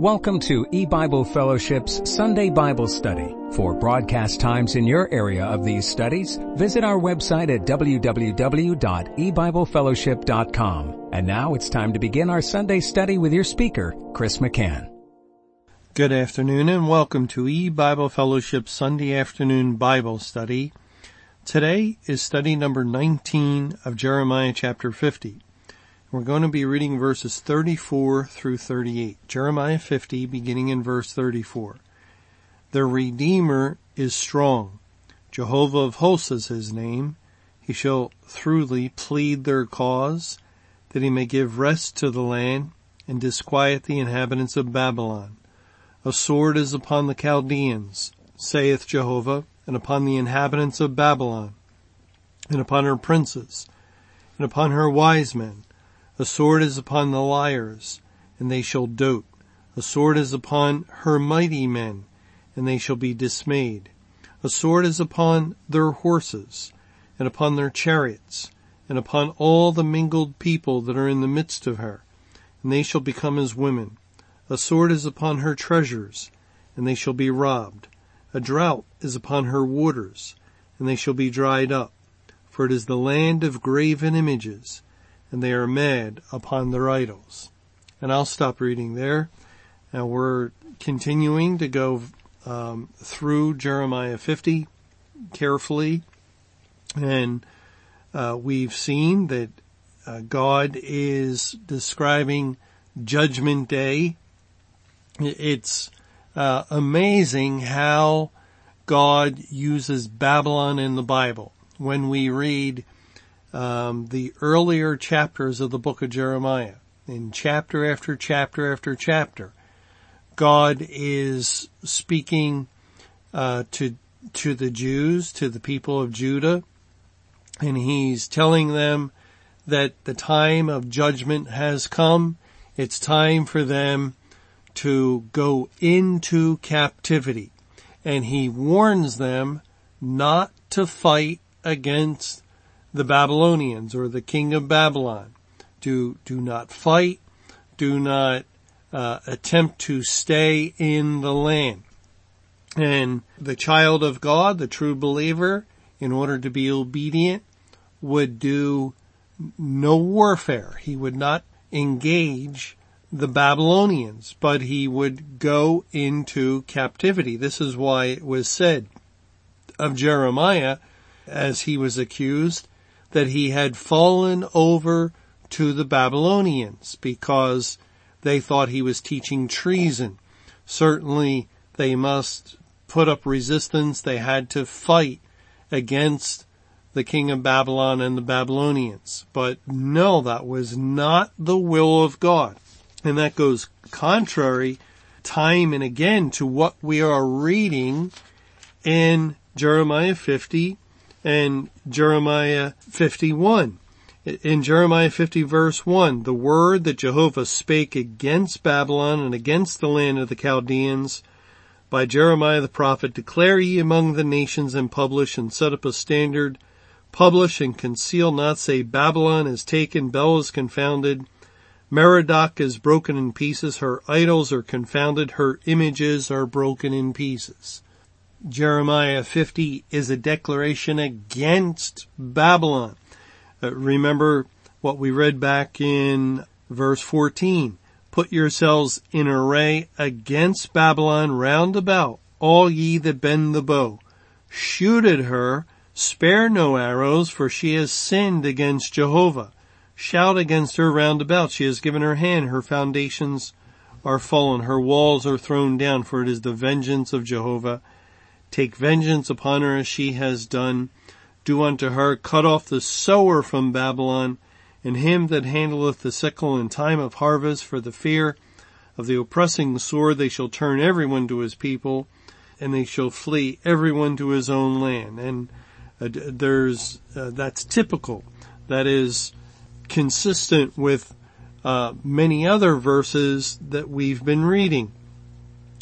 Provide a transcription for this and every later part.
Welcome to E-Bible Fellowship's Sunday Bible Study. For broadcast times in your area of these studies, visit our website at www.ebiblefellowship.com. And now it's time to begin our Sunday study with your speaker, Chris McCann. Good afternoon and welcome to E-Bible Fellowship Sunday Afternoon Bible Study. Today is study number 19 of Jeremiah chapter 50. We're going to be reading verses 34 through 38. Jeremiah 50 beginning in verse 34. The Redeemer is strong. Jehovah of hosts is his name. He shall throughly plead their cause, that he may give rest to the land and disquiet the inhabitants of Babylon. A sword is upon the Chaldeans, saith Jehovah, and upon the inhabitants of Babylon, and upon her princes, and upon her wise men, a sword is upon the liars, and they shall dote. A sword is upon her mighty men, and they shall be dismayed. A sword is upon their horses, and upon their chariots, and upon all the mingled people that are in the midst of her, and they shall become as women. A sword is upon her treasures, and they shall be robbed. A drought is upon her waters, and they shall be dried up. For it is the land of graven images, and they are mad upon their idols. And I'll stop reading there. Now we're continuing to go um, through Jeremiah 50 carefully, and uh, we've seen that uh, God is describing Judgment Day. It's uh, amazing how God uses Babylon in the Bible. When we read um, the earlier chapters of the book of Jeremiah. In chapter after chapter after chapter, God is speaking uh, to to the Jews, to the people of Judah, and He's telling them that the time of judgment has come. It's time for them to go into captivity. And He warns them not to fight against the Babylonians or the king of Babylon. Do, do not fight. Do not uh, attempt to stay in the land. And the child of God, the true believer, in order to be obedient, would do no warfare. He would not engage the Babylonians, but he would go into captivity. This is why it was said of Jeremiah, as he was accused, that he had fallen over to the Babylonians because they thought he was teaching treason. Certainly they must put up resistance. They had to fight against the king of Babylon and the Babylonians. But no, that was not the will of God. And that goes contrary time and again to what we are reading in Jeremiah 50 and Jeremiah 51. In Jeremiah 50 verse 1, the word that Jehovah spake against Babylon and against the land of the Chaldeans by Jeremiah the prophet, declare ye among the nations and publish and set up a standard, publish and conceal not, say Babylon is taken, Bel is confounded, Merodach is broken in pieces, her idols are confounded, her images are broken in pieces. Jeremiah 50 is a declaration against Babylon. Uh, remember what we read back in verse 14. Put yourselves in array against Babylon round about, all ye that bend the bow. Shoot at her, spare no arrows, for she has sinned against Jehovah. Shout against her round about. She has given her hand, her foundations are fallen, her walls are thrown down, for it is the vengeance of Jehovah Take vengeance upon her as she has done. Do unto her, cut off the sower from Babylon, and him that handleth the sickle in time of harvest, for the fear of the oppressing sword they shall turn everyone to his people, and they shall flee everyone to his own land. And uh, there's, uh, that's typical. That is consistent with uh, many other verses that we've been reading.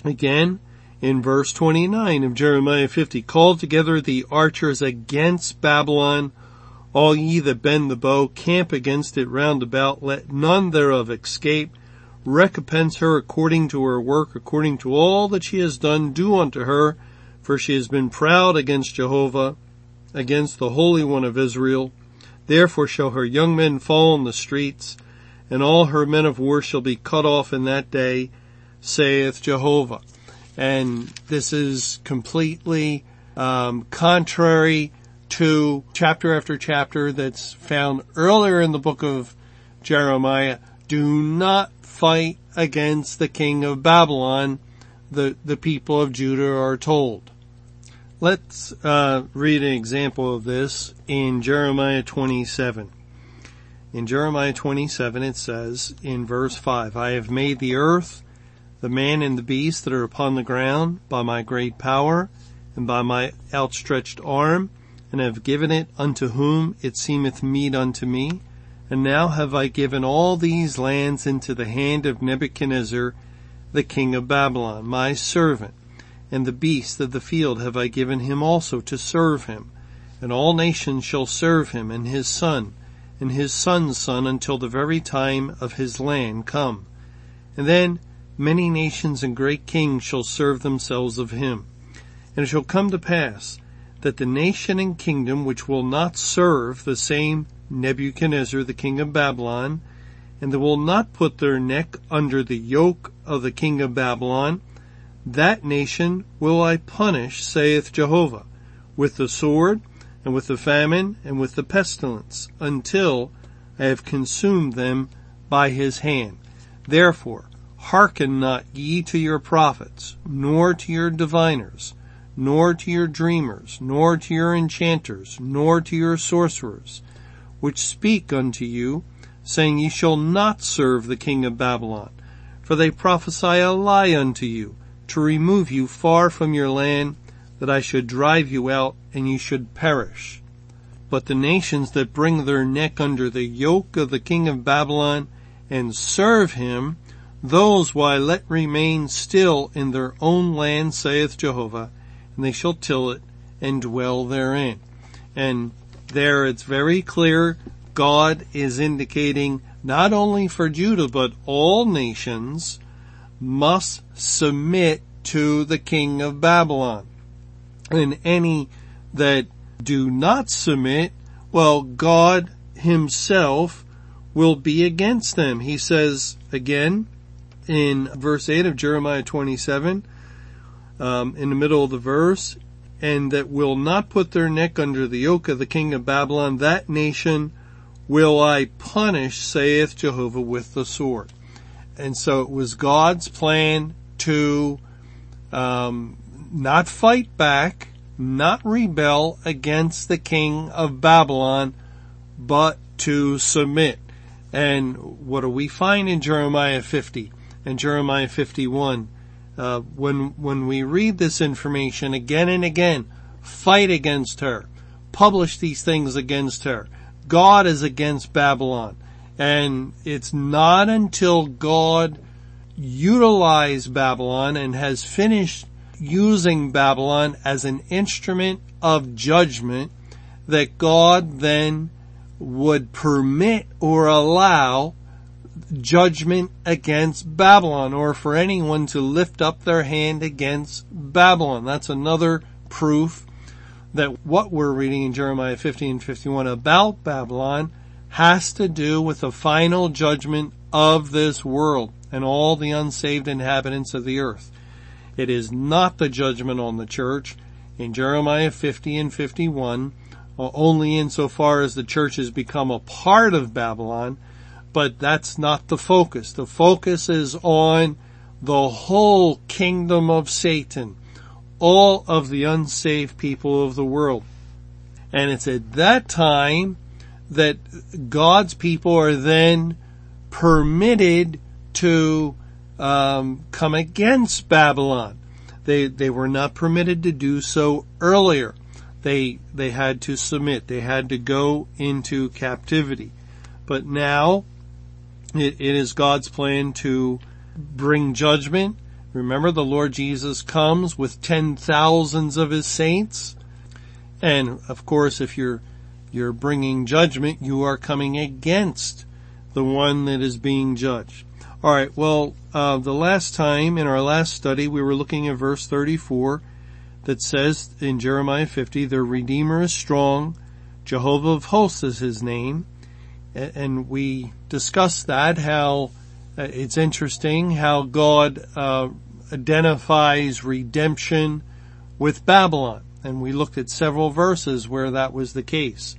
Again, in verse 29 of Jeremiah 50, call together the archers against Babylon, all ye that bend the bow, camp against it round about, let none thereof escape, recompense her according to her work, according to all that she has done, do unto her, for she has been proud against Jehovah, against the Holy One of Israel. Therefore shall her young men fall in the streets, and all her men of war shall be cut off in that day, saith Jehovah. And this is completely um, contrary to chapter after chapter that's found earlier in the book of Jeremiah. Do not fight against the king of Babylon, the, the people of Judah are told. Let's uh, read an example of this in Jeremiah 27. In Jeremiah 27 it says in verse 5, I have made the earth, the man and the beast that are upon the ground by my great power and by my outstretched arm, and have given it unto whom it seemeth meet unto me. And now have I given all these lands into the hand of Nebuchadnezzar, the king of Babylon, my servant, and the beasts of the field have I given him also to serve him. And all nations shall serve him, and his son, and his son's son, until the very time of his land come. And then many nations and great kings shall serve themselves of him. And it shall come to pass that the nation and kingdom which will not serve the same Nebuchadnezzar, the king of Babylon, and that will not put their neck under the yoke of the king of Babylon, that nation will I punish, saith Jehovah, with the sword, and with the famine, and with the pestilence, until I have consumed them by his hand. Therefore, hearken not ye to your prophets, nor to your diviners, nor to your dreamers, nor to your enchanters, nor to your sorcerers, which speak unto you, saying, Ye shall not serve the king of Babylon. For they prophesy a lie unto you, to remove you far from your land, that I should drive you out, and ye should perish. But the nations that bring their neck under the yoke of the king of Babylon, and serve him, those will I let remain still in their own land, saith Jehovah, and they shall till it and dwell therein. And there it's very clear God is indicating not only for Judah but all nations must submit to the king of Babylon. And any that do not submit, well, God himself will be against them. He says again in verse 8 of Jeremiah 27, um, in the middle of the verse, and that will not put their neck under the yoke of the king of Babylon, that nation will I punish, saith Jehovah, with the sword. And so it was God's plan to um, not fight back, not rebel against the king of Babylon, but to submit. And what do we find in Jeremiah 50 and Jeremiah 51? uh, when when we read this information again and again, fight against her, publish these things against her. God is against Babylon, and it's not until God utilized Babylon and has finished using Babylon as an instrument of judgment that God then would permit or allow judgment against Babylon or for anyone to lift up their hand against Babylon. That's another proof that what we're reading in Jeremiah 15, and 51 about Babylon has to do with the final judgment of this world and all the unsaved inhabitants of the earth. It is not the judgment on the church in Jeremiah 50 and 51, only insofar as the church has become a part of Babylon, but that's not the focus. The focus is on the whole kingdom of Satan, all of the unsaved people of the world. And it's at that time that God's people are then permitted to um, come against Babylon. They they were not permitted to do so earlier. They they had to submit. They had to go into captivity. But now it, it is God's plan to bring judgment. Remember the Lord Jesus comes with ten thousands of his saints. And of course, if you're, you're bringing judgment, you are coming against the one that is being judged. All right. Well, uh, the last time in our last study, we were looking at verse 34 that says in Jeremiah 50, "The Redeemer is strong; Jehovah of hosts is His name," and we discussed that how uh, it's interesting how God uh, identifies redemption with Babylon, and we looked at several verses where that was the case,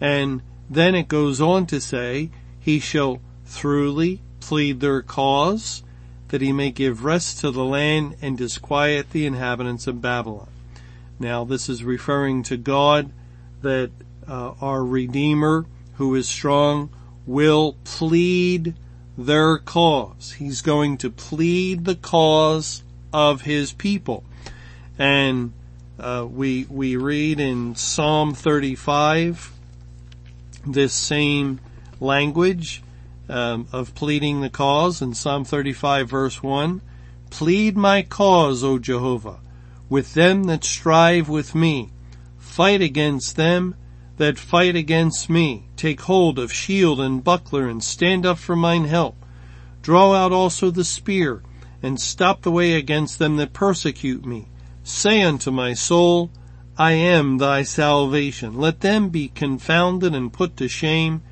and then it goes on to say, "He shall truly." plead their cause, that he may give rest to the land and disquiet the inhabitants of Babylon. Now this is referring to God that uh, our Redeemer, who is strong, will plead their cause. He's going to plead the cause of his people. And uh, we we read in Psalm 35 this same language um, of pleading the cause in Psalm 35 verse 1. Plead my cause, O Jehovah, with them that strive with me. Fight against them that fight against me. Take hold of shield and buckler and stand up for mine help. Draw out also the spear and stop the way against them that persecute me. Say unto my soul, I am thy salvation. Let them be confounded and put to shame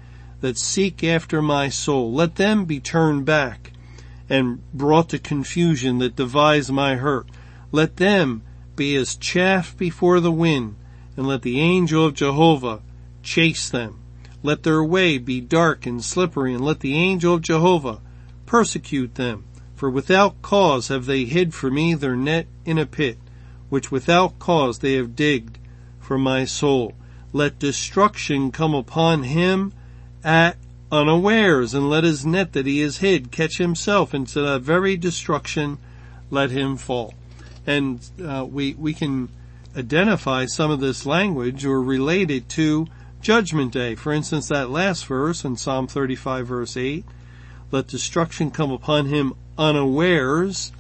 that seek after my soul. Let them be turned back and brought to confusion that devise my hurt. Let them be as chaff before the wind, and let the angel of Jehovah chase them. Let their way be dark and slippery, and let the angel of Jehovah persecute them. For without cause have they hid for me their net in a pit, which without cause they have digged for my soul. Let destruction come upon him at unawares and let his net that he has hid catch himself into that very destruction let him fall and uh, we we can identify some of this language or relate it to judgment day for instance that last verse in psalm 35 verse 8 let destruction come upon him unawares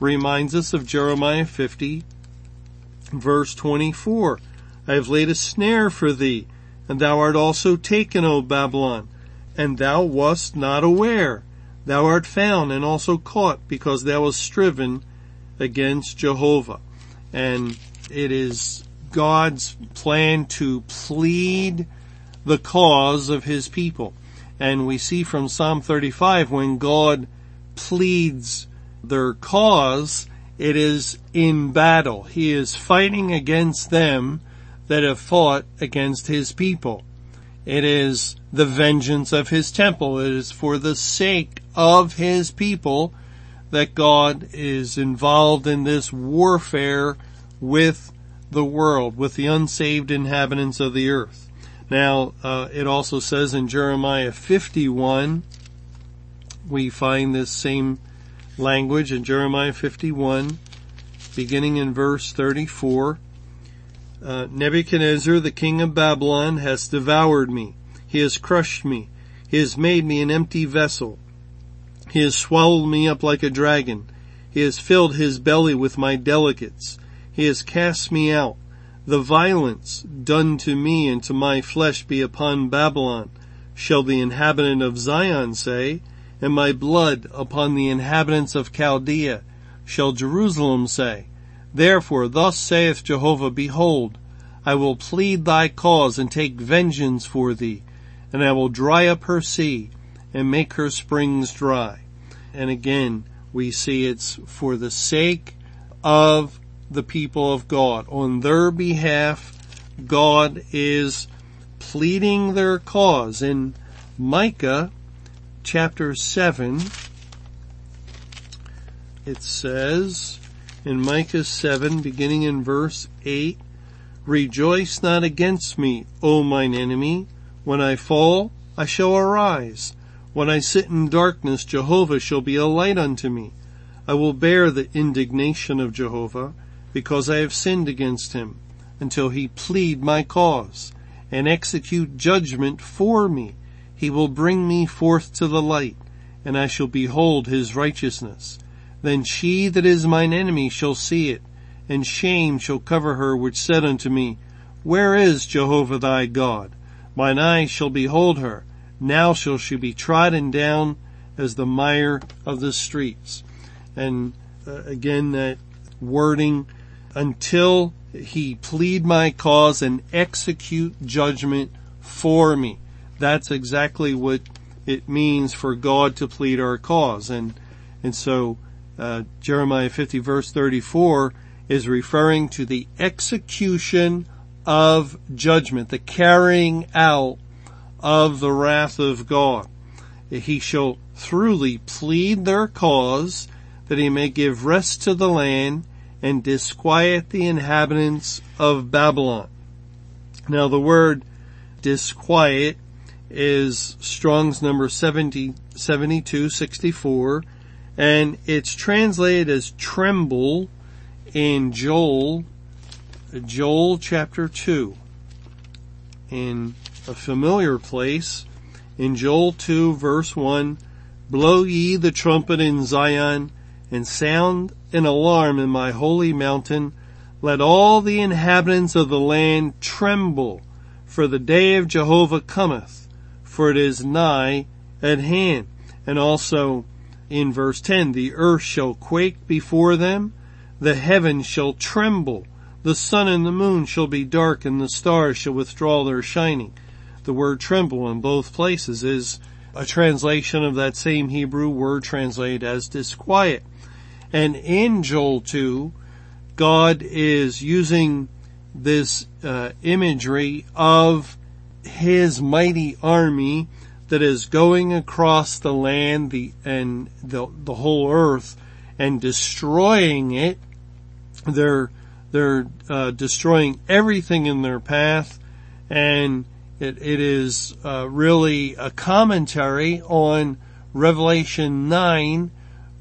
reminds us of jeremiah 50 verse 24 i have laid a snare for thee and thou art also taken, O Babylon, and thou wast not aware. Thou art found and also caught because thou hast striven against Jehovah. And it is God's plan to plead the cause of his people. And we see from Psalm 35 when God pleads their cause, it is in battle. He is fighting against them that have fought against his people. It is the vengeance of his temple. It is for the sake of his people that God is involved in this warfare with the world, with the unsaved inhabitants of the earth. Now, uh, it also says in Jeremiah 51, we find this same language in Jeremiah 51, beginning in verse 34. Uh, Nebuchadnezzar, the king of Babylon, has devoured me. He has crushed me. He has made me an empty vessel. He has swallowed me up like a dragon. He has filled his belly with my delicates. He has cast me out. The violence done to me and to my flesh be upon Babylon, shall the inhabitant of Zion say, and my blood upon the inhabitants of Chaldea, shall Jerusalem say. Therefore thus saith Jehovah, Behold, I will plead thy cause and take vengeance for thee, and I will dry up her sea and make her springs dry. And again, we see it's for the sake of the people of God. On their behalf, God is pleading their cause. In Micah chapter 7, it says, in Micah 7, beginning in verse 8, Rejoice not against me, O mine enemy. When I fall, I shall arise. When I sit in darkness, Jehovah shall be a light unto me. I will bear the indignation of Jehovah, because I have sinned against him, until he plead my cause, and execute judgment for me. He will bring me forth to the light, and I shall behold his righteousness. Then she that is mine enemy shall see it, and shame shall cover her which said unto me, Where is Jehovah thy God? Mine eyes shall behold her. Now shall she be trodden down as the mire of the streets. And uh, again, that wording, until he plead my cause and execute judgment for me. That's exactly what it means for God to plead our cause. And, and so, uh, Jeremiah 50 verse 34 is referring to the execution of judgment, the carrying out of the wrath of God. He shall throughly plead their cause that he may give rest to the land and disquiet the inhabitants of Babylon. Now the word disquiet is Strong's number 70, 7264 and it's translated as tremble in Joel, Joel chapter 2. In a familiar place, in Joel 2 verse 1, blow ye the trumpet in Zion and sound an alarm in my holy mountain. Let all the inhabitants of the land tremble for the day of Jehovah cometh, for it is nigh at hand. And also in verse 10, the earth shall quake before them, the heavens shall tremble, the sun and the moon shall be dark and the stars shall withdraw their shining. The word tremble in both places is a translation of that same Hebrew word translated as disquiet. In Joel 2, God is using this uh, imagery of his mighty army that is going across the land the, and the, the whole earth and destroying it. They're, they're uh, destroying everything in their path and it, it is uh, really a commentary on Revelation 9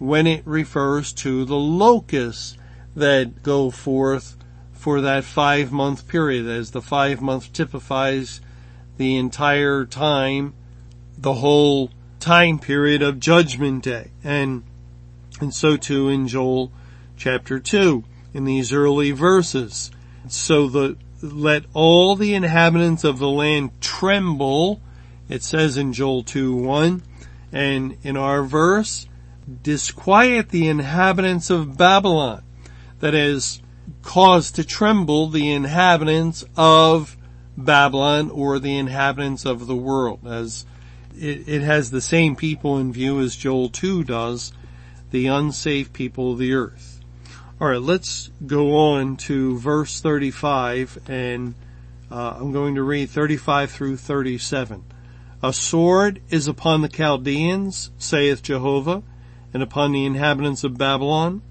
when it refers to the locusts that go forth for that five month period as the five month typifies the entire time, the whole time period of judgment day. And, and so too in Joel chapter 2 in these early verses. So the, let all the inhabitants of the land tremble. It says in Joel 2 1 and in our verse, disquiet the inhabitants of Babylon. That is, cause to tremble the inhabitants of Babylon or the inhabitants of the world as it, it, has the same people in view as Joel 2 does, the unsafe people of the earth. Alright, let's go on to verse 35 and uh, I'm going to read 35 through 37. A sword is upon the Chaldeans, saith Jehovah, and upon the inhabitants of Babylon,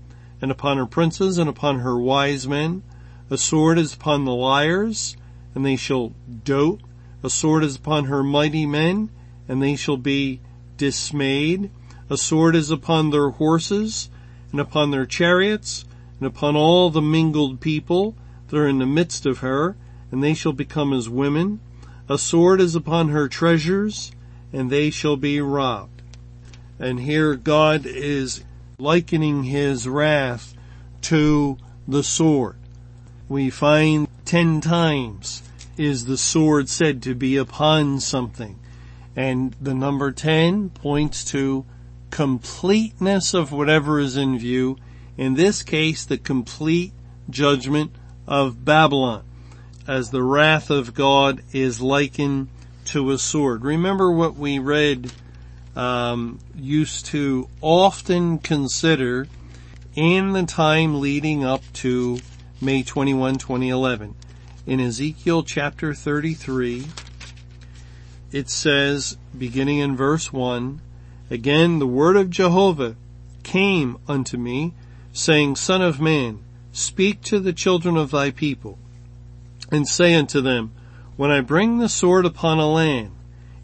and upon her princes, and upon her wise men. A sword is upon the liars, and they shall dote. A sword is upon her mighty men, and they shall be dismayed. A sword is upon their horses, and upon their chariots, and upon all the mingled people that are in the midst of her, and they shall become as women. A sword is upon her treasures, and they shall be robbed. And here God is likening his wrath to the sword. We find ten times is the sword said to be upon something. And the number ten points to completeness of whatever is in view. In this case, the complete judgment of Babylon as the wrath of God is likened to a sword. Remember what we read um, used to often consider in the time leading up to May 21, 2011. In Ezekiel chapter 33, it says, beginning in verse 1, Again the word of Jehovah came unto me, saying, Son of man, speak to the children of thy people, and say unto them, When I bring the sword upon a land,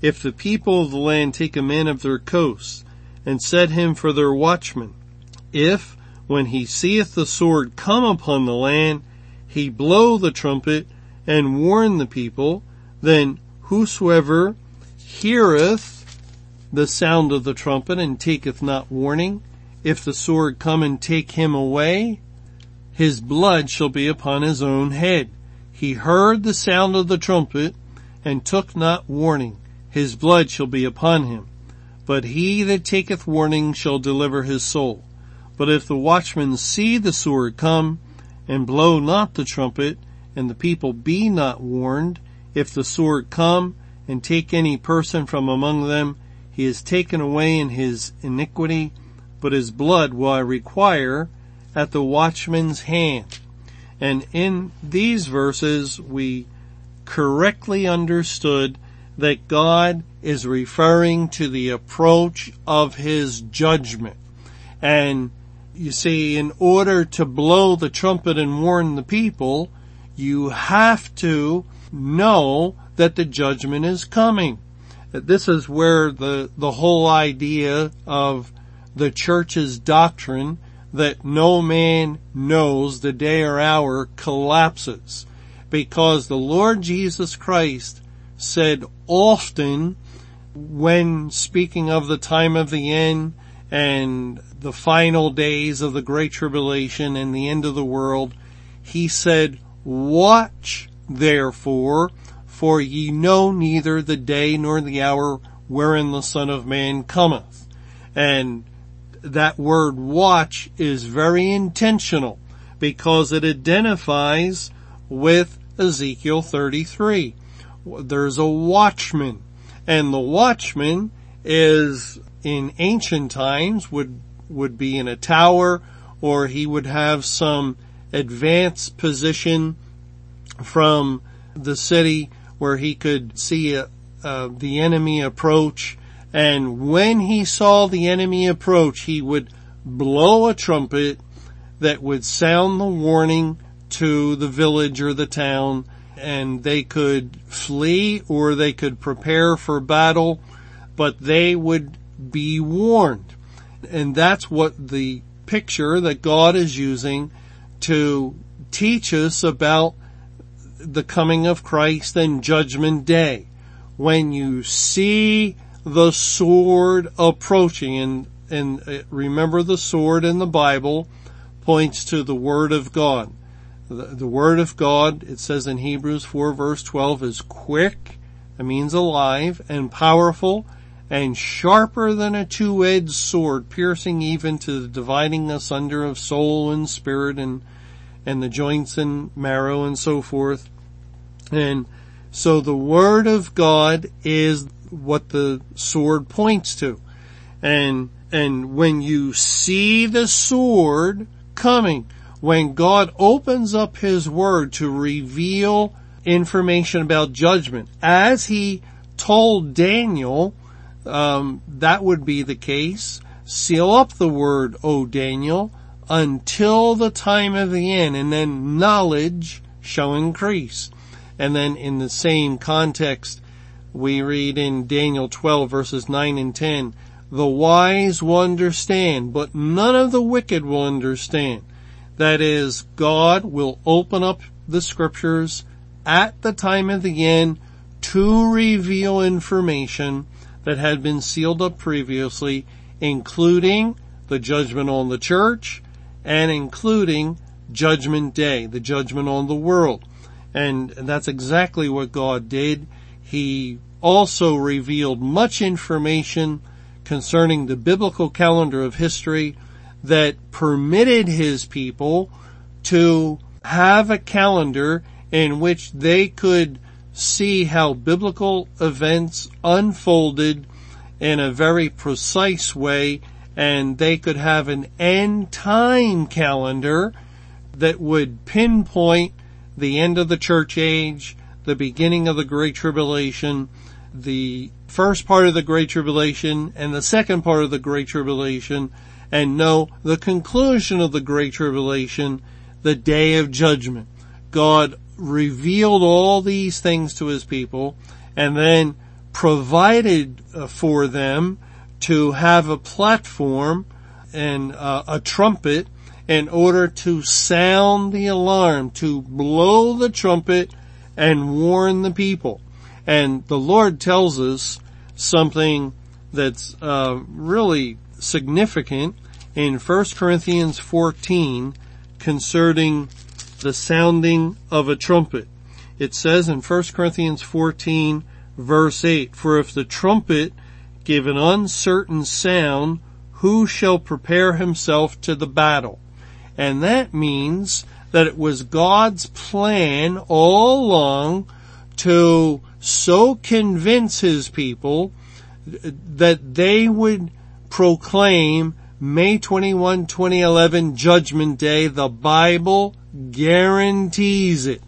if the people of the land take a man of their coasts and set him for their watchman, if, when he seeth the sword come upon the land, he blow the trumpet and warn the people, then whosoever heareth the sound of the trumpet and taketh not warning, if the sword come and take him away, his blood shall be upon his own head. He heard the sound of the trumpet and took not warning his blood shall be upon him. but he that taketh warning shall deliver his soul. But if the watchman see the sword come, and blow not the trumpet, and the people be not warned, if the sword come, and take any person from among them, he is taken away in his iniquity, but his blood will I require at the watchman's hand. And in these verses, we correctly understood that God is referring to the approach of his judgment. And you see, in order to blow the trumpet and warn the people, you have to know that the judgment is coming. This is where the, the whole idea of the church's doctrine that no man knows the day or hour collapses because the Lord Jesus Christ said often when speaking of the time of the end and the final days of the great tribulation and the end of the world, he said, watch therefore, for ye know neither the day nor the hour wherein the Son of Man cometh. And that word watch is very intentional because it identifies with Ezekiel 33. There's a watchman. And the watchman is in ancient times would, would be in a tower or he would have some advanced position from the city where he could see a, uh, the enemy approach. And when he saw the enemy approach he would blow a trumpet that would sound the warning to the village or the town and they could flee or they could prepare for battle, but they would be warned. And that's what the picture that God is using to teach us about the coming of Christ and judgment day. When you see the sword approaching and, and uh, remember the sword in the Bible points to the word of God. The, the word of God, it says in Hebrews 4 verse 12 is quick, it means alive and powerful and sharper than a two-edged sword, piercing even to the dividing asunder of soul and spirit and, and the joints and marrow and so forth. And so the word of God is what the sword points to. And, and when you see the sword coming, when God opens up His Word to reveal information about judgment, as He told Daniel, um, that would be the case. Seal up the Word, O Daniel, until the time of the end, and then knowledge shall increase. And then in the same context, we read in Daniel 12 verses 9 and 10, the wise will understand, but none of the wicked will understand. That is, God will open up the scriptures at the time of the end to reveal information that had been sealed up previously, including the judgment on the church and including judgment day, the judgment on the world. And that's exactly what God did. He also revealed much information concerning the biblical calendar of history that permitted his people to have a calendar in which they could see how biblical events unfolded in a very precise way and they could have an end time calendar that would pinpoint the end of the church age, the beginning of the Great Tribulation, the first part of the Great Tribulation and the second part of the Great Tribulation, and know the conclusion of the Great Tribulation, the day of judgment. God revealed all these things to his people and then provided uh, for them to have a platform and uh, a trumpet in order to sound the alarm, to blow the trumpet and warn the people. And the Lord tells us something that's uh, really significant in 1 Corinthians 14 concerning the sounding of a trumpet. It says in 1 Corinthians 14 verse 8, for if the trumpet give an uncertain sound, who shall prepare himself to the battle? And that means that it was God's plan all along to so convince his people that they would proclaim May 21, 2011 Judgment Day. The Bible guarantees it.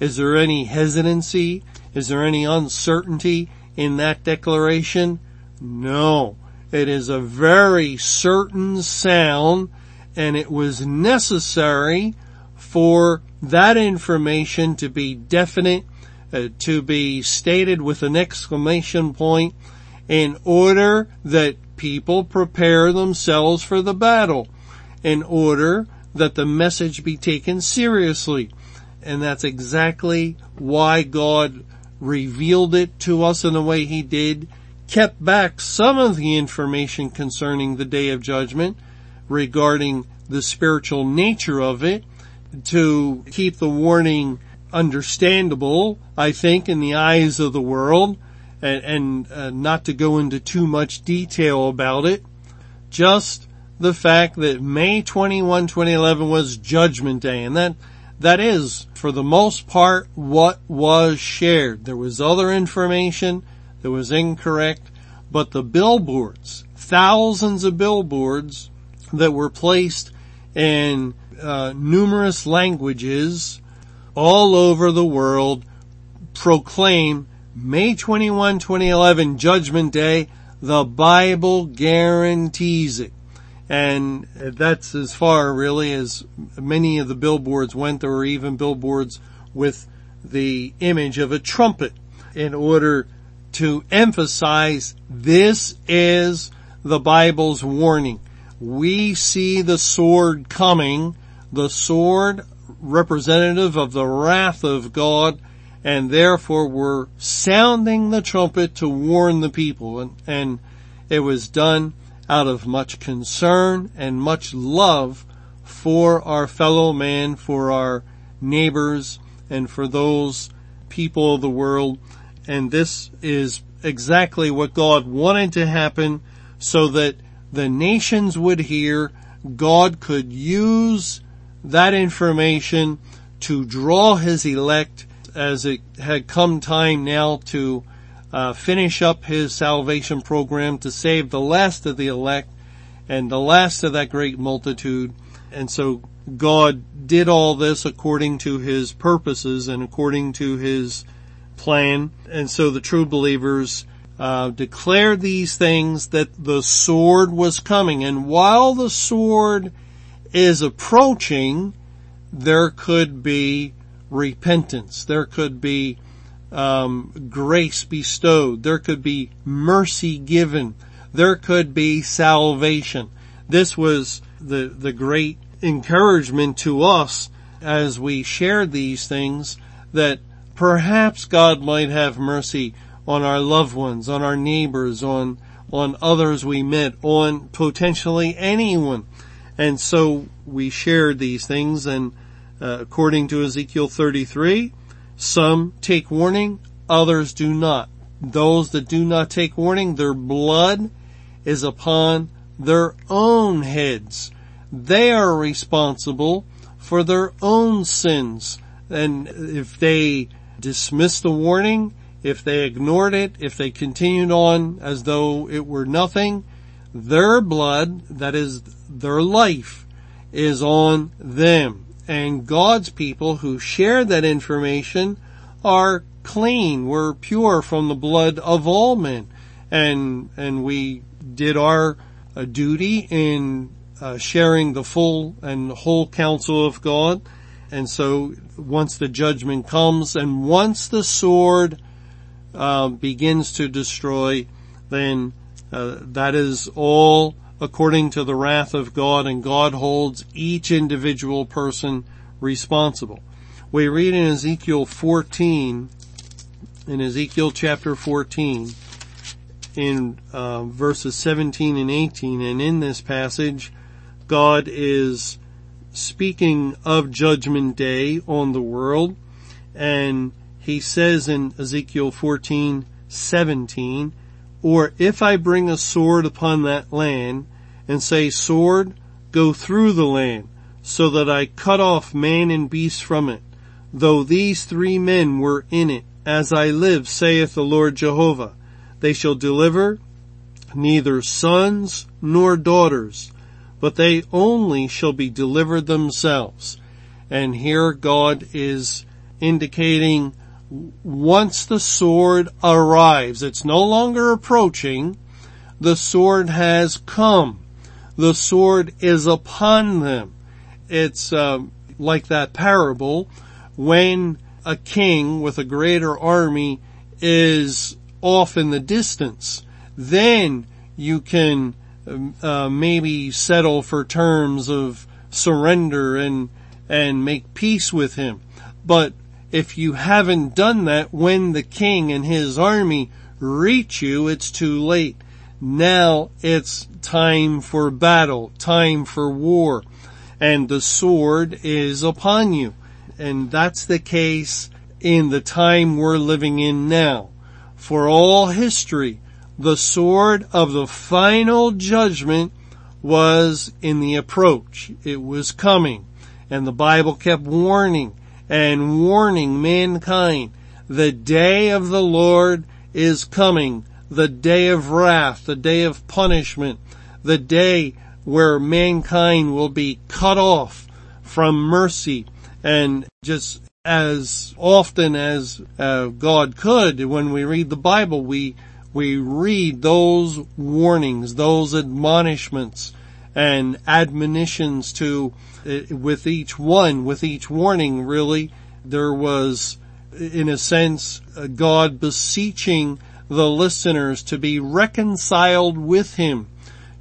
Is there any hesitancy? Is there any uncertainty in that declaration? No. It is a very certain sound and it was necessary for that information to be definite, uh, to be stated with an exclamation point in order that people prepare themselves for the battle, in order that the message be taken seriously. And that's exactly why God revealed it to us in the way he did, kept back some of the information concerning the day of judgment regarding the spiritual nature of it, to keep the warning understandable, I think, in the eyes of the world, and, and uh, not to go into too much detail about it. Just the fact that May 21, 2011 was Judgment Day, and that that is, for the most part, what was shared. There was other information that was incorrect, but the billboards, thousands of billboards that were placed in uh, numerous languages all over the world proclaim May 21, 2011 Judgment Day. The Bible guarantees it. And that's as far really as many of the billboards went. There were even billboards with the image of a trumpet in order to emphasize this is the Bible's warning. We see the sword coming the sword representative of the wrath of God and therefore were sounding the trumpet to warn the people and, and it was done out of much concern and much love for our fellow man, for our neighbors and for those people of the world. And this is exactly what God wanted to happen so that the nations would hear God could use that information to draw his elect as it had come time now to uh, finish up his salvation program to save the last of the elect and the last of that great multitude. And so God did all this according to his purposes and according to his plan. And so the true believers uh, declared these things that the sword was coming. And while the sword is approaching, there could be repentance. There could be um, grace bestowed. There could be mercy given. There could be salvation. This was the the great encouragement to us as we shared these things that perhaps God might have mercy on our loved ones, on our neighbors, on on others we met, on potentially anyone. And so we shared these things and uh, according to Ezekiel 33, some take warning, others do not. Those that do not take warning, their blood is upon their own heads. They are responsible for their own sins. And if they dismiss the warning, if they ignored it, if they continued on as though it were nothing, their blood, that is their life, is on them. And God's people who share that information are clean. We're pure from the blood of all men. And, and we did our uh, duty in uh, sharing the full and whole counsel of God. And so once the judgment comes and once the sword uh, begins to destroy, then uh, that is all according to the wrath of God and God holds each individual person responsible. We read in Ezekiel 14, in Ezekiel chapter 14, in uh, verses 17 and 18, and in this passage, God is speaking of judgment day on the world, and he says in Ezekiel 14, 17, Or if I bring a sword upon that land and say, sword, go through the land so that I cut off man and beast from it, though these three men were in it, as I live, saith the Lord Jehovah, they shall deliver neither sons nor daughters, but they only shall be delivered themselves. And here God is indicating once the sword arrives, it's no longer approaching, the sword has come. The sword is upon them. It's uh, like that parable when a king with a greater army is off in the distance. Then you can um, uh, maybe settle for terms of surrender and and make peace with him. But if you haven't done that when the king and his army reach you, it's too late. Now it's time for battle, time for war, and the sword is upon you. And that's the case in the time we're living in now. For all history, the sword of the final judgment was in the approach. It was coming. And the Bible kept warning and warning mankind. The day of the Lord is coming. The day of wrath, the day of punishment, the day where mankind will be cut off from mercy. And just as often as uh, God could when we read the Bible, we we read those warnings, those admonishments and admonitions to, uh, with each one, with each warning really, there was, in a sense, uh, God beseeching the listeners to be reconciled with Him,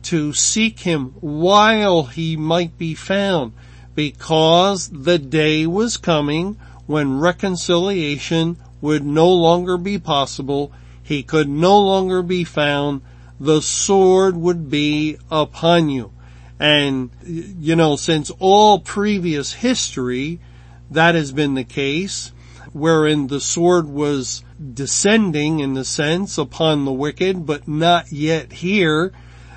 to seek Him while He might be found, because the day was coming when reconciliation would no longer be possible he could no longer be found. The sword would be upon you. And, you know, since all previous history, that has been the case, wherein the sword was descending in the sense upon the wicked, but not yet here.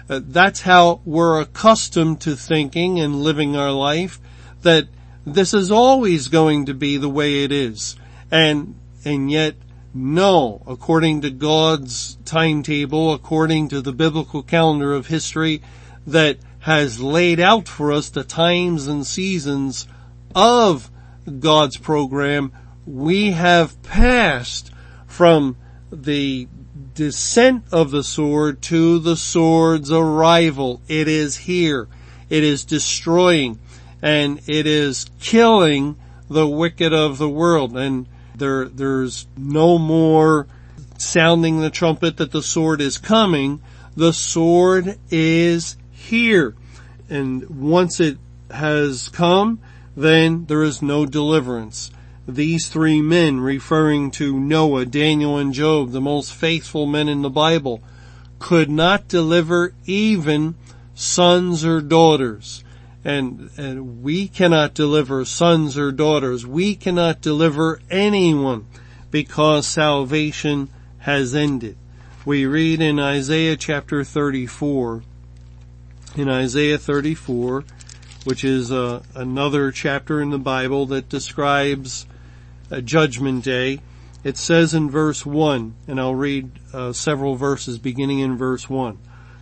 Uh, that's how we're accustomed to thinking and living our life, that this is always going to be the way it is. And, and yet no, according to God's timetable, according to the biblical calendar of history that has laid out for us the times and seasons of God's program, we have passed from the descent of the sword to the sword's arrival. It is here. It is destroying and it is killing the wicked of the world. And there, there's no more sounding the trumpet that the sword is coming. The sword is here. And once it has come, then there is no deliverance. These three men referring to Noah, Daniel, and Job, the most faithful men in the Bible, could not deliver even sons or daughters and, and we cannot deliver sons or daughters. We cannot deliver anyone because salvation has ended. We read in Isaiah chapter 34, in Isaiah 34, which is uh, another chapter in the Bible that describes a judgment day. It says in verse 1, and I'll read uh, several verses beginning in verse 1.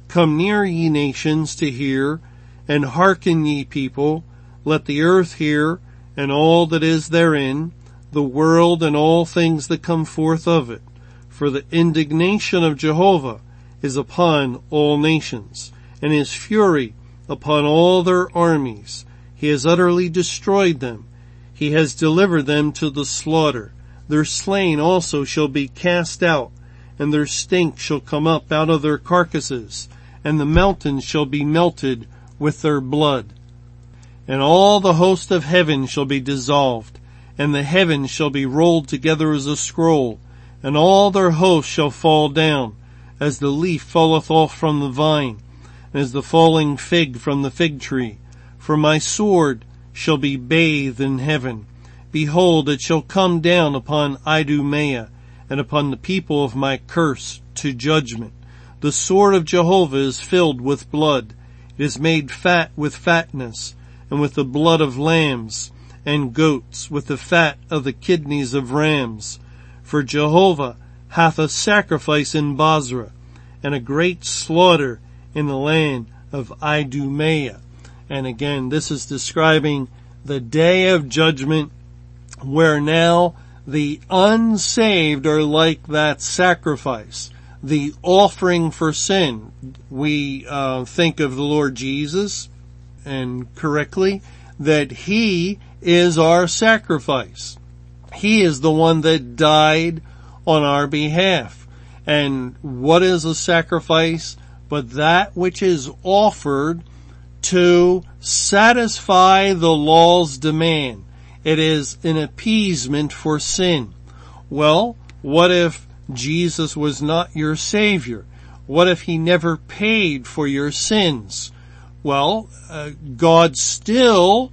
Come near ye nations to hear, and hearken ye people, let the earth hear, and all that is therein, the world and all things that come forth of it. For the indignation of Jehovah is upon all nations, and his fury upon all their armies. He has utterly destroyed them. He has delivered them to the slaughter. Their slain also shall be cast out, and their stink shall come up out of their carcasses, and the mountains shall be melted with their blood. And all the host of heaven shall be dissolved, and the heavens shall be rolled together as a scroll, and all their hosts shall fall down, as the leaf falleth off from the vine, and as the falling fig from the fig tree. For my sword shall be bathed in heaven. Behold, it shall come down upon Idumea, and upon the people of my curse to judgment. The sword of Jehovah is filled with blood. It is made fat with fatness and with the blood of lambs and goats with the fat of the kidneys of rams. For Jehovah hath a sacrifice in Bozrah and a great slaughter in the land of Idumea. And again, this is describing the day of judgment where now the unsaved are like that sacrifice, the offering for sin. We uh, think of the Lord Jesus, and correctly, that He is our sacrifice. He is the one that died on our behalf. And what is a sacrifice but that which is offered to satisfy the law's demand? It is an appeasement for sin. Well, what if Jesus was not your savior? What if he never paid for your sins? Well, uh, God still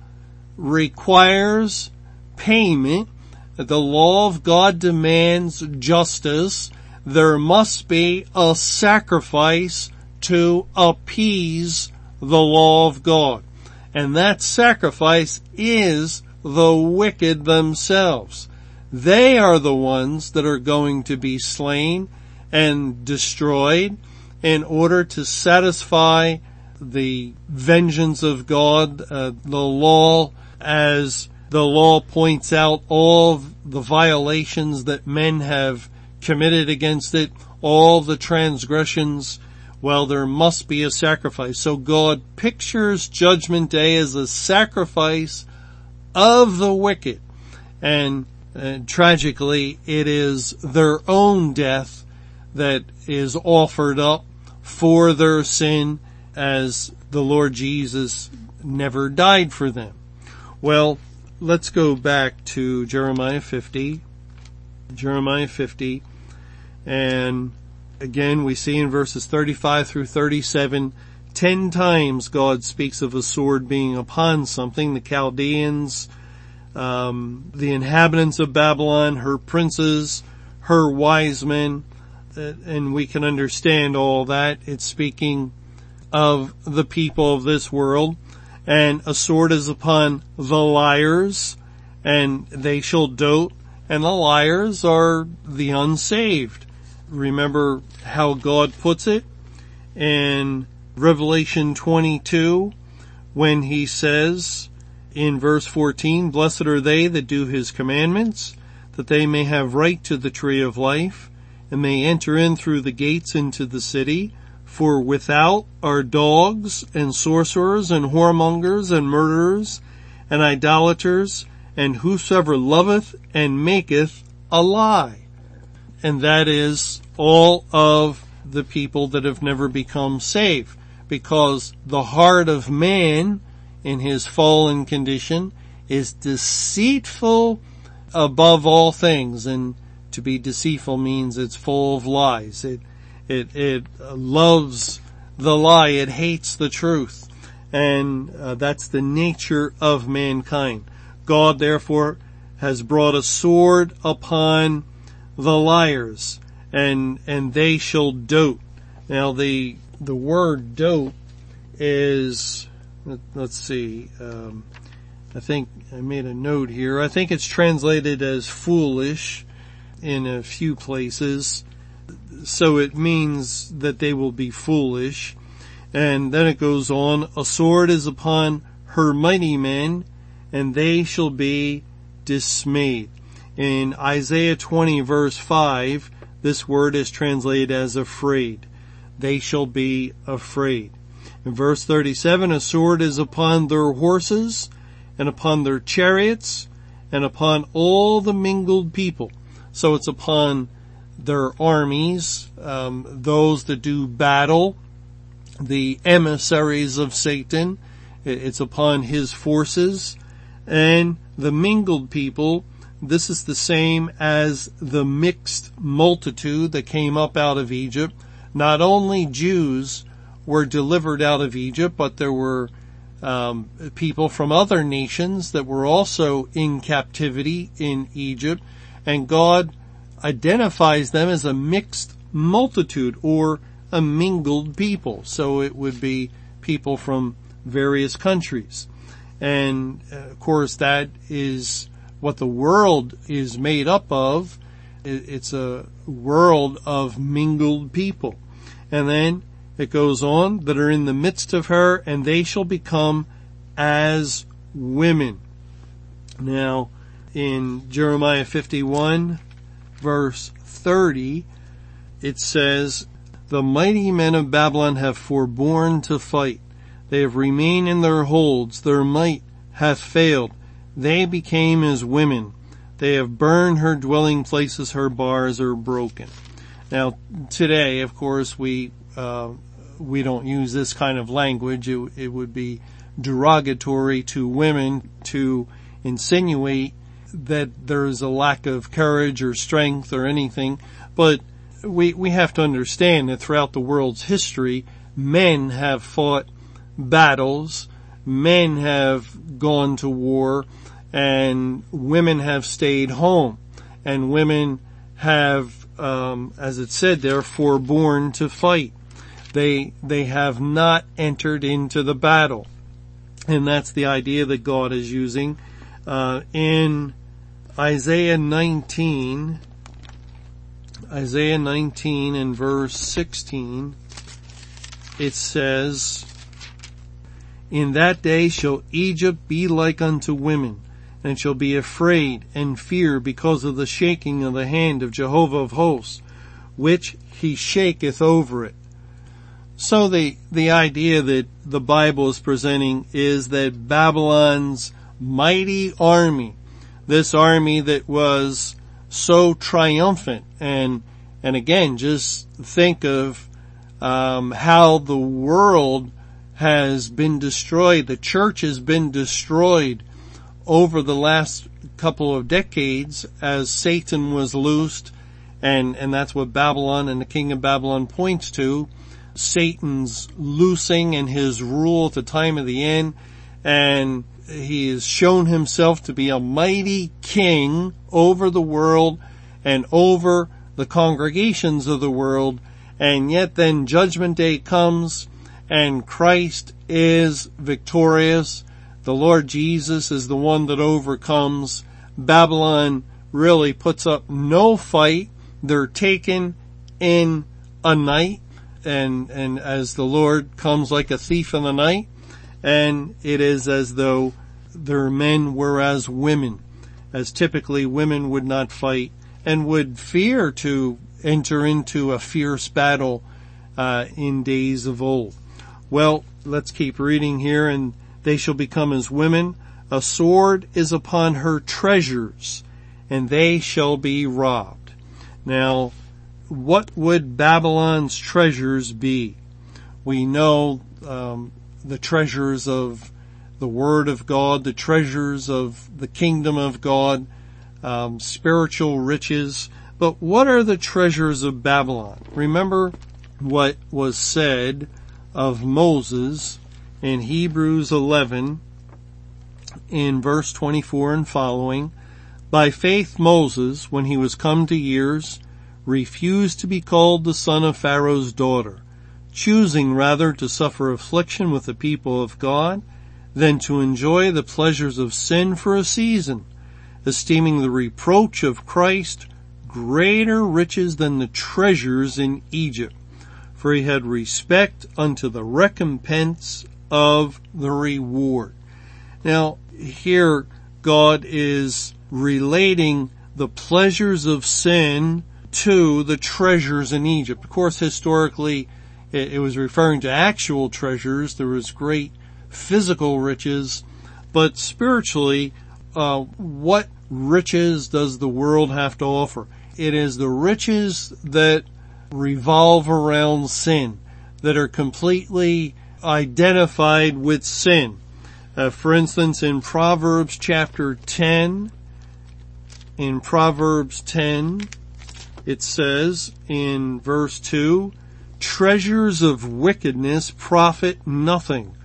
requires payment. The law of God demands justice. There must be a sacrifice to appease the law of God. And that sacrifice is the wicked themselves. They are the ones that are going to be slain and destroyed in order to satisfy the vengeance of God, uh, the law, as the law points out all the violations that men have committed against it, all the transgressions, well, there must be a sacrifice. So God pictures judgment day as a sacrifice of the wicked. And uh, tragically, it is their own death that is offered up for their sin as the Lord Jesus never died for them. Well, let's go back to Jeremiah 50. Jeremiah 50. And again, we see in verses 35 through 37 Ten times God speaks of a sword being upon something. The Chaldeans, um, the inhabitants of Babylon, her princes, her wise men, uh, and we can understand all that. It's speaking of the people of this world. And a sword is upon the liars, and they shall dote, and the liars are the unsaved. Remember how God puts it in Revelation 22 when he says in verse 14, blessed are they that do his commandments, that they may have right to the tree of life, and may enter in through the gates into the city, for without are dogs and sorcerers and whoremongers and murderers and idolaters and whosoever loveth and maketh a lie. And that is all of the people that have never become saved because the heart of man in his fallen condition is deceitful above all things and to be deceitful means it's full of lies. It, it, it loves the lie. It hates the truth. And uh, that's the nature of mankind. God therefore has brought a sword upon the liars and, and they shall dote. Now the the word dote is, let's see, um, I think I made a note here. I think it's translated as foolish in a few places. So it means that they will be foolish. And then it goes on, a sword is upon her mighty men and they shall be dismayed. In Isaiah 20 verse 5, this word is translated as afraid they shall be afraid. In verse 37, a sword is upon their horses and upon their chariots and upon all the mingled people. So it's upon their armies, um, those that do battle, the emissaries of Satan. It's upon his forces and the mingled people. This is the same as the mixed multitude that came up out of Egypt not only Jews were delivered out of Egypt, but there were um, people from other nations that were also in captivity in Egypt, and God identifies them as a mixed multitude or a mingled people. So it would be people from various countries. And uh, of course that is what the world is made up of. It's a world of mingled people. And then it goes on that are in the midst of her and they shall become as women. Now in Jeremiah 51 verse 30, it says, the mighty men of Babylon have forborne to fight. They have remained in their holds. Their might hath failed. They became as women. They have burned her dwelling places. Her bars are broken. Now, today, of course, we uh, we don't use this kind of language. It, it would be derogatory to women to insinuate that there is a lack of courage or strength or anything, but we, we have to understand that throughout the world's history, men have fought battles, men have gone to war, and women have stayed home. And women have, um, as it said there, forborne to fight. They, they have not entered into the battle. And that's the idea that God is using, uh, in Isaiah 19, Isaiah 19 and verse 16, it says, In that day shall Egypt be like unto women, and shall be afraid and fear because of the shaking of the hand of Jehovah of hosts, which he shaketh over it. So the, the idea that the Bible is presenting is that Babylon's mighty army, this army that was so triumphant and and again just think of um, how the world has been destroyed the church has been destroyed over the last couple of decades as satan was loosed and and that's what babylon and the king of babylon points to satan's loosing and his rule at the time of the end and he has shown himself to be a mighty king over the world and over the congregations of the world. And yet then judgment day comes and Christ is victorious. The Lord Jesus is the one that overcomes. Babylon really puts up no fight. They're taken in a night and, and as the Lord comes like a thief in the night and it is as though their men were as women, as typically women would not fight and would fear to enter into a fierce battle uh, in days of old. Well, let's keep reading here, and they shall become as women. A sword is upon her treasures, and they shall be robbed. Now, what would Babylon's treasures be? We know um, the treasures of the Word of God, the treasures of the kingdom of God, um, spiritual riches. But what are the treasures of Babylon? Remember what was said of Moses in Hebrews 11 in verse 24 and following. By faith Moses, when he was come to years, refused to be called the son of Pharaoh's daughter, choosing rather to suffer affliction with the people of God than to enjoy the pleasures of sin for a season, esteeming the reproach of Christ greater riches than the treasures in Egypt, for he had respect unto the recompense of the reward. Now, here God is relating the pleasures of sin to the treasures in Egypt. Of course, historically, it, was referring to actual treasures. There was great physical riches, but spiritually, uh, what riches does the world have to offer? It is the riches that revolve around sin, that are completely identified with sin. Uh, for instance, in Proverbs chapter 10, in Proverbs 10, it says in verse 2, treasures of wickedness profit nothing,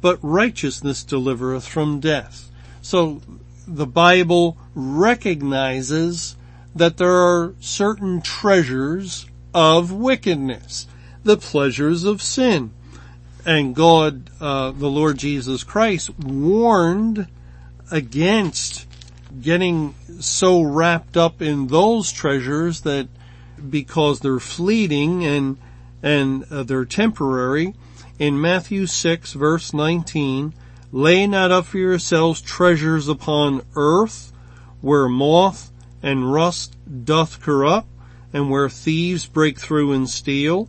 but righteousness delivereth from death. So the Bible recognizes that there are certain treasures of wickedness. the pleasures of sin. And God, uh, the Lord Jesus Christ warned against getting so wrapped up in those treasures that because they're fleeting and and uh, they're temporary. In Matthew 6 verse 19, lay not up for yourselves treasures upon earth where moth and rust doth corrupt and where thieves break through and steal,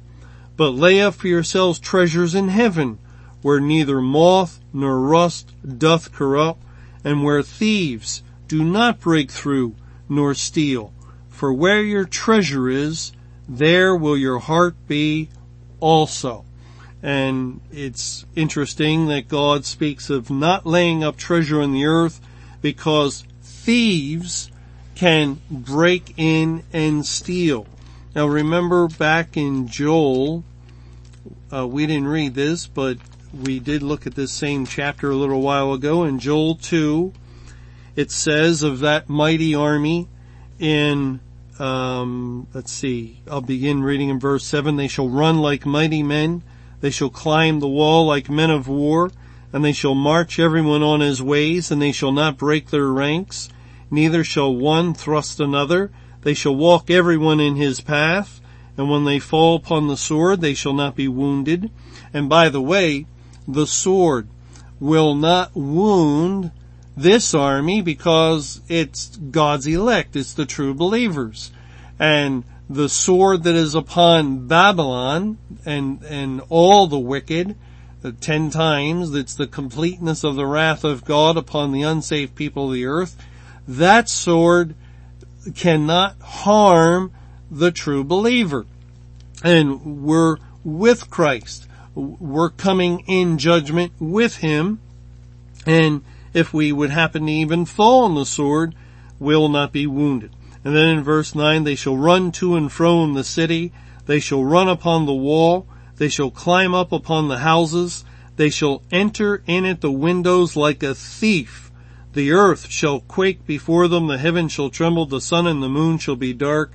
but lay up for yourselves treasures in heaven where neither moth nor rust doth corrupt and where thieves do not break through nor steal. For where your treasure is, there will your heart be also. And it's interesting that God speaks of not laying up treasure in the earth because thieves can break in and steal. Now remember back in Joel, uh, we didn't read this, but we did look at this same chapter a little while ago in Joel 2. It says of that mighty army in um, let's see, I'll begin reading in verse 7. They shall run like mighty men. They shall climb the wall like men of war. And they shall march everyone on his ways, and they shall not break their ranks. Neither shall one thrust another. They shall walk everyone in his path. And when they fall upon the sword, they shall not be wounded. And by the way, the sword will not wound this army because it's God's elect. It's the true believers. And the sword that is upon Babylon and, and all the wicked, ten times, that's the completeness of the wrath of God upon the unsaved people of the earth. That sword cannot harm the true believer. And we're with Christ. We're coming in judgment with Him. And if we would happen to even fall on the sword, will not be wounded. And then in verse 9, they shall run to and fro in the city, they shall run upon the wall, they shall climb up upon the houses, they shall enter in at the windows like a thief. The earth shall quake before them, the heaven shall tremble, the sun and the moon shall be dark,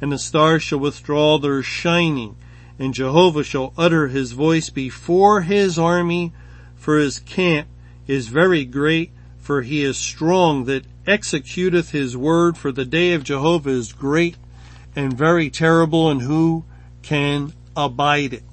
and the stars shall withdraw their shining. And Jehovah shall utter his voice before his army, for his camp is very great, for he is strong that executeth his word, for the day of Jehovah is great and very terrible, and who can abide it?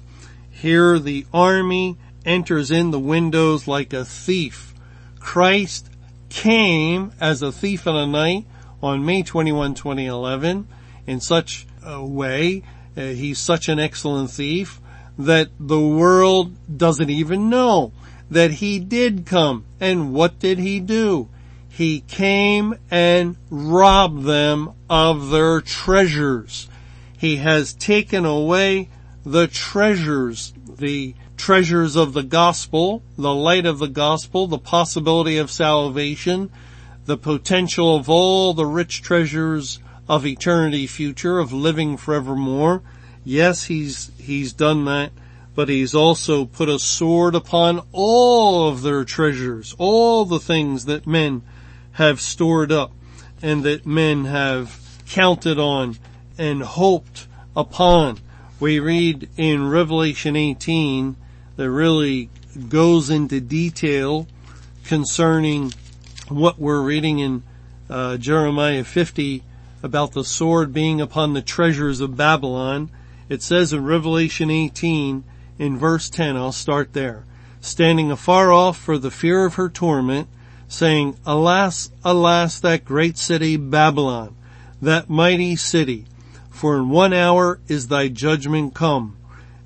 Here the army enters in the windows like a thief. Christ came as a thief in the night on May 21, 2011 in such a way, uh, he's such an excellent thief that the world doesn't even know that he did come. And what did he do? He came and robbed them of their treasures. He has taken away the treasures, the treasures of the gospel, the light of the gospel, the possibility of salvation, the potential of all the rich treasures of eternity future, of living forevermore. Yes, he's, he's done that but he's also put a sword upon all of their treasures, all the things that men have stored up and that men have counted on and hoped upon. We read in Revelation 18 that really goes into detail concerning what we're reading in uh, Jeremiah 50 about the sword being upon the treasures of Babylon. It says in Revelation 18, in verse 10, I'll start there. Standing afar off for the fear of her torment, saying, Alas, alas, that great city Babylon, that mighty city, for in one hour is thy judgment come,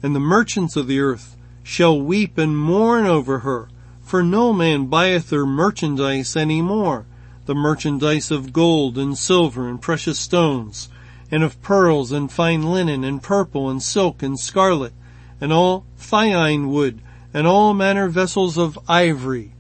and the merchants of the earth shall weep and mourn over her, for no man buyeth her merchandise any more, the merchandise of gold and silver and precious stones, and of pearls and fine linen and purple and silk and scarlet, and all fine wood, and all manner vessels of ivory,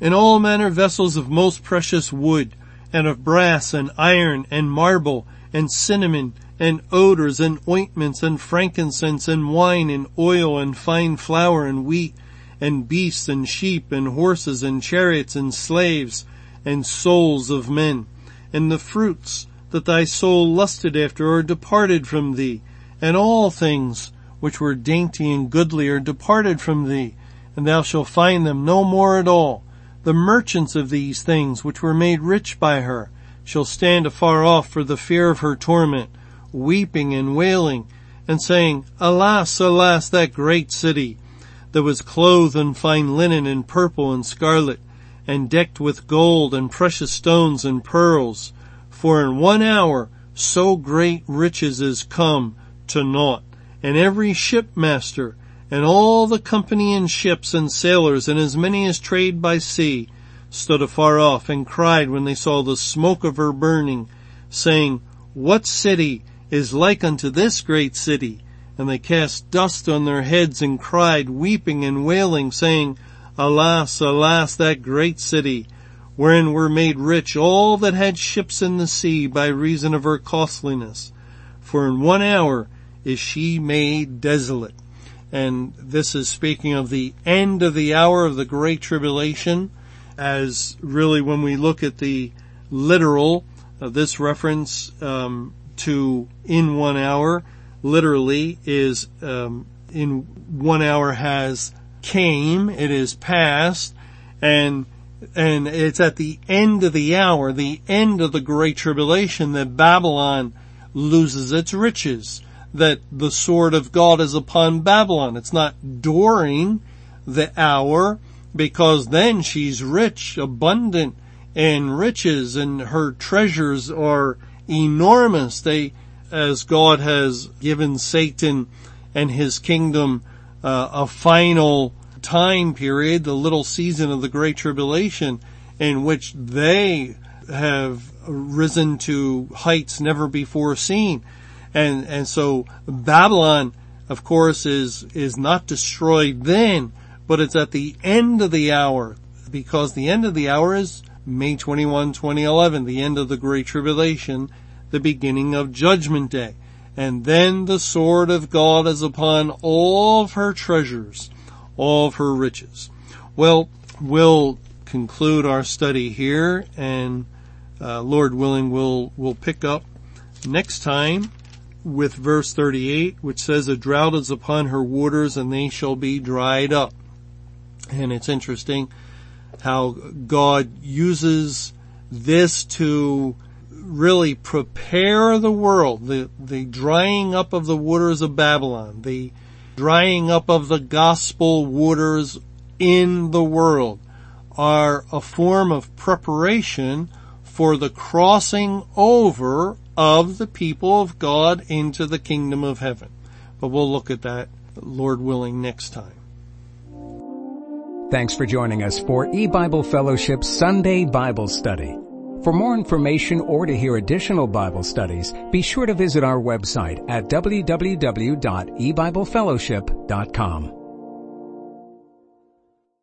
and all manner vessels of most precious wood, and of brass and iron and marble and cinnamon and odors and ointments and frankincense and wine and oil and fine flour and wheat and beasts and sheep and horses and chariots and slaves and souls of men. And the fruits that thy soul lusted after are departed from thee and all things which were dainty and goodly are departed from thee, and thou shalt find them no more at all. The merchants of these things, which were made rich by her, shall stand afar off for the fear of her torment, weeping and wailing, and saying, Alas, alas, that great city, that was clothed in fine linen and purple and scarlet, and decked with gold and precious stones and pearls. For in one hour so great riches is come to naught and every shipmaster, and all the company in ships and sailors, and as many as trade by sea, stood afar off and cried when they saw the smoke of her burning, saying, What city is like unto this great city? And they cast dust on their heads and cried, weeping and wailing, saying, Alas, alas, that great city, wherein were made rich all that had ships in the sea by reason of her costliness. For in one hour is she made desolate. And this is speaking of the end of the hour of the great tribulation as really when we look at the literal, uh, this reference um, to in one hour literally is um, in one hour has came, it is past, and and it's at the end of the hour, the end of the great tribulation that Babylon loses its riches that the sword of God is upon Babylon. It's not during the hour because then she's rich, abundant in riches and her treasures are enormous. They, as God has given Satan and his kingdom uh, a final time period, the little season of the Great Tribulation in which they have risen to heights never before seen. And, and so Babylon, of course, is, is not destroyed then, but it's at the end of the hour because the end of the hour is May 21, 2011, the end of the Great Tribulation, the beginning of Judgment Day. And then the sword of God is upon all of her treasures, all of her riches. Well, we'll conclude our study here and uh, Lord willing, we'll, we'll pick up next time with verse 38, which says, a drought is upon her waters and they shall be dried up. And it's interesting how God uses this to really prepare the world, the, the drying up of the waters of Babylon, the drying up of the gospel waters in the world are a form of preparation for the crossing over of the people of God into the kingdom of heaven. But we'll look at that, Lord willing, next time. Thanks for joining us for E-Bible Fellowship Sunday Bible Study. For more information or to hear additional Bible studies, be sure to visit our website at www.ebiblefellowship.com.